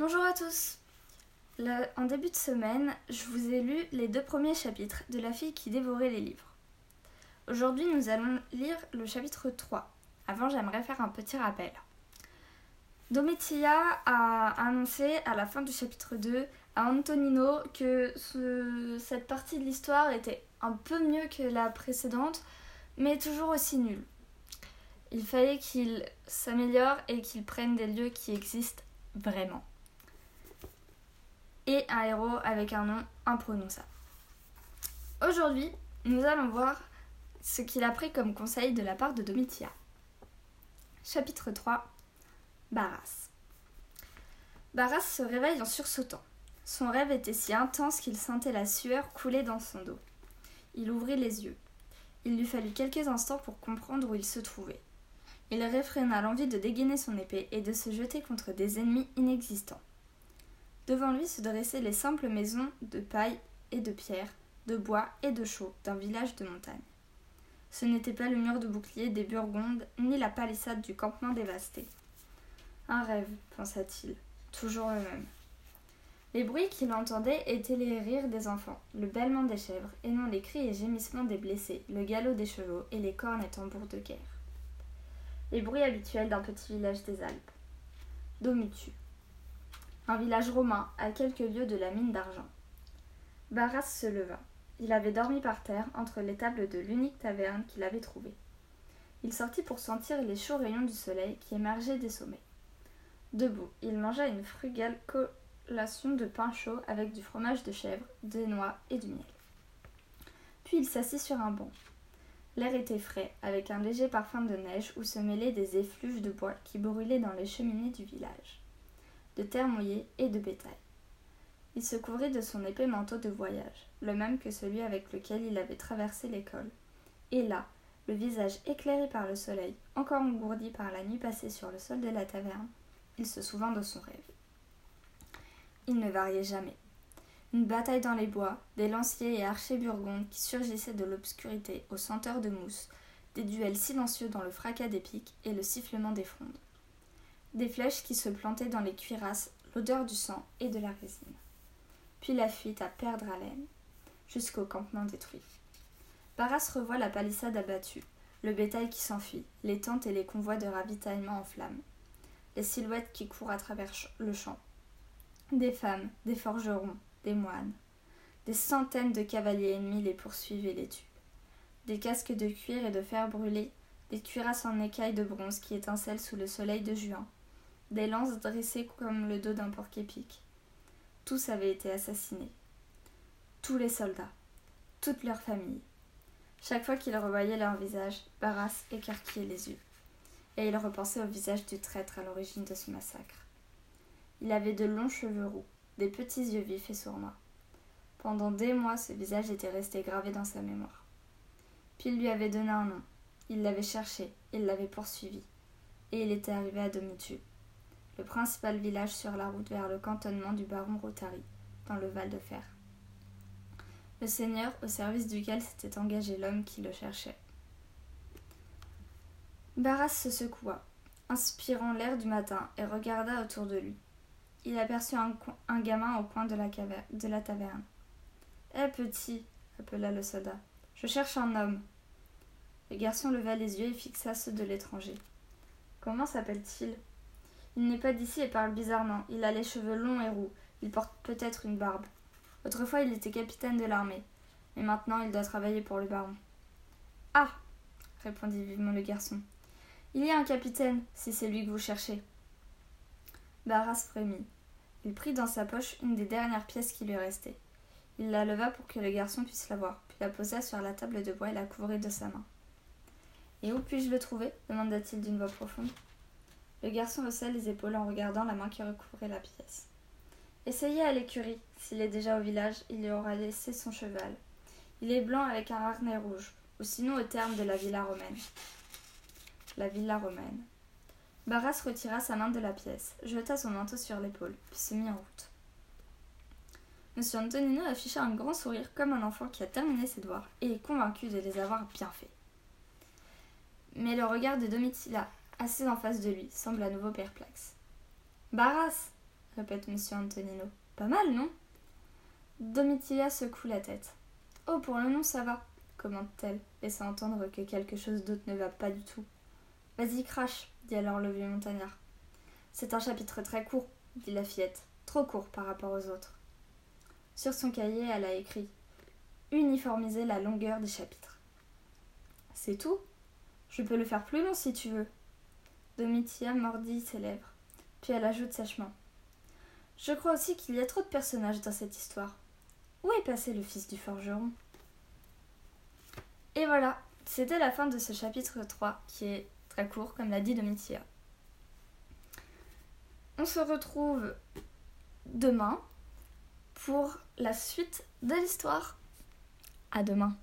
Bonjour à tous. en début de semaine, je vous ai lu les deux premiers chapitres de La fille qui dévorait les livres. Aujourd'hui, nous allons lire le chapitre 3. Avant, j'aimerais faire un petit rappel. Domitia a annoncé à la fin du chapitre 2 à Antonino que cette partie de l'histoire était un peu mieux que la précédente, mais toujours aussi nulle. Il fallait qu'il s'améliore et qu'il prenne des lieux qui existent vraiment un héros avec un nom imprononçable. Aujourd'hui, nous allons voir ce qu'il a pris comme conseil de la part de Domitia. Chapitre 3 Barras. Barras se réveille en sursautant. Son rêve était si intense qu'il sentait la sueur couler dans son dos. Il ouvrit les yeux. Il lui fallut quelques instants pour comprendre où il se trouvait. Il réfréna l'envie de dégainer son épée et de se jeter contre des ennemis inexistants. Devant lui se dressaient les simples maisons de paille et de pierre, de bois et de chaux d'un village de montagne. Ce n'était pas le mur de bouclier des Burgondes, ni la palissade du campement dévasté. Un rêve, pensa-t-il, toujours le même. Les bruits qu'il entendait étaient les rires des enfants, le bêlement des chèvres, et non les cris et gémissements des blessés, le galop des chevaux et les cornes et tambours de guerre. Les bruits habituels d'un petit village des Alpes. Domutu un village romain à quelques lieues de la mine d'argent. Barras se leva. Il avait dormi par terre entre les tables de l'unique taverne qu'il avait trouvée. Il sortit pour sentir les chauds rayons du soleil qui émergeaient des sommets. Debout, il mangea une frugale collation de pain chaud avec du fromage de chèvre, des noix et du miel. Puis il s'assit sur un banc. L'air était frais, avec un léger parfum de neige où se mêlaient des effluves de bois qui brûlaient dans les cheminées du village de terre mouillée et de bétail. Il se couvrit de son épais manteau de voyage, le même que celui avec lequel il avait traversé l'école. Et là, le visage éclairé par le soleil, encore engourdi par la nuit passée sur le sol de la taverne, il se souvint de son rêve. Il ne variait jamais. Une bataille dans les bois, des lanciers et archers burgondes qui surgissaient de l'obscurité aux senteurs de mousse, des duels silencieux dans le fracas des piques et le sifflement des frondes des flèches qui se plantaient dans les cuirasses, l'odeur du sang et de la résine. Puis la fuite à perdre haleine, jusqu'au campement détruit. Barras revoit la palissade abattue, le bétail qui s'enfuit, les tentes et les convois de ravitaillement en flammes, les silhouettes qui courent à travers le champ. Des femmes, des forgerons, des moines. Des centaines de cavaliers ennemis les poursuivent et les tuent. Des casques de cuir et de fer brûlés, des cuirasses en écailles de bronze qui étincellent sous le soleil de juin, des lances dressées comme le dos d'un porc-épic. Tous avaient été assassinés. Tous les soldats, toute leur famille. Chaque fois qu'il revoyait leur visage, Barras écarquillait les yeux, et il repensait au visage du traître à l'origine de ce massacre. Il avait de longs cheveux roux, des petits yeux vifs et sournois. Pendant des mois, ce visage était resté gravé dans sa mémoire. Puis il lui avait donné un nom. Il l'avait cherché, il l'avait poursuivi, et il était arrivé à Domitu le principal village sur la route vers le cantonnement du baron Rotary, dans le Val de Fer. Le seigneur, au service duquel s'était engagé l'homme qui le cherchait. Barras se secoua, inspirant l'air du matin, et regarda autour de lui. Il aperçut un, gamin au coin de la, de la taverne. Hé petit, appela le soldat, je cherche un homme. Le garçon leva les yeux et fixa ceux de l'étranger. Comment s'appelle-t-il? Il n'est pas d'ici et parle bizarrement. Il a les cheveux longs et roux. Il porte peut-être une barbe. Autrefois, il était capitaine de l'armée. Mais maintenant, il doit travailler pour le baron. Ah répondit vivement le garçon. Il y a un capitaine, si c'est lui que vous cherchez. Barras frémit. Il prit dans sa poche une des dernières pièces qui lui restait. Il la leva pour que le garçon puisse la voir, puis la posa sur la table de bois et la couvrit de sa main. Et où puis-je le trouver? demanda-t-il d'une voix profonde. Le garçon haussa les épaules en regardant la main qui recouvrait la pièce. Essayez à l'écurie. S'il est déjà au village, il y aura laissé son cheval. Il est blanc avec un harnais rouge, ou sinon au terme de la villa romaine. La villa romaine. Barras retira sa main de la pièce, jeta son manteau sur l'épaule, puis se mit en route. Monsieur Antonino afficha un grand sourire comme un enfant qui a terminé ses devoirs et est convaincu de les avoir bien faits. Mais le regard de Domitilla assise en face de lui, semble à nouveau perplexe. Barras répète monsieur Antonino. Pas mal, non? Domitilla secoue la tête. Oh, pour le nom, ça va, commente-t-elle, laissant entendre que quelque chose d'autre ne va pas du tout. Vas-y, crache, dit alors le vieux montagnard. C'est un chapitre très court, dit la fillette, trop court par rapport aux autres. Sur son cahier, elle a écrit Uniformiser la longueur des chapitres. C'est tout? Je peux le faire plus long si tu veux. Domitia mordit ses lèvres, puis elle ajoute sèchement Je crois aussi qu'il y a trop de personnages dans cette histoire. Où est passé le fils du forgeron? Et voilà, c'était la fin de ce chapitre 3 qui est très court, comme l'a dit Domitia. On se retrouve demain pour la suite de l'histoire. À demain.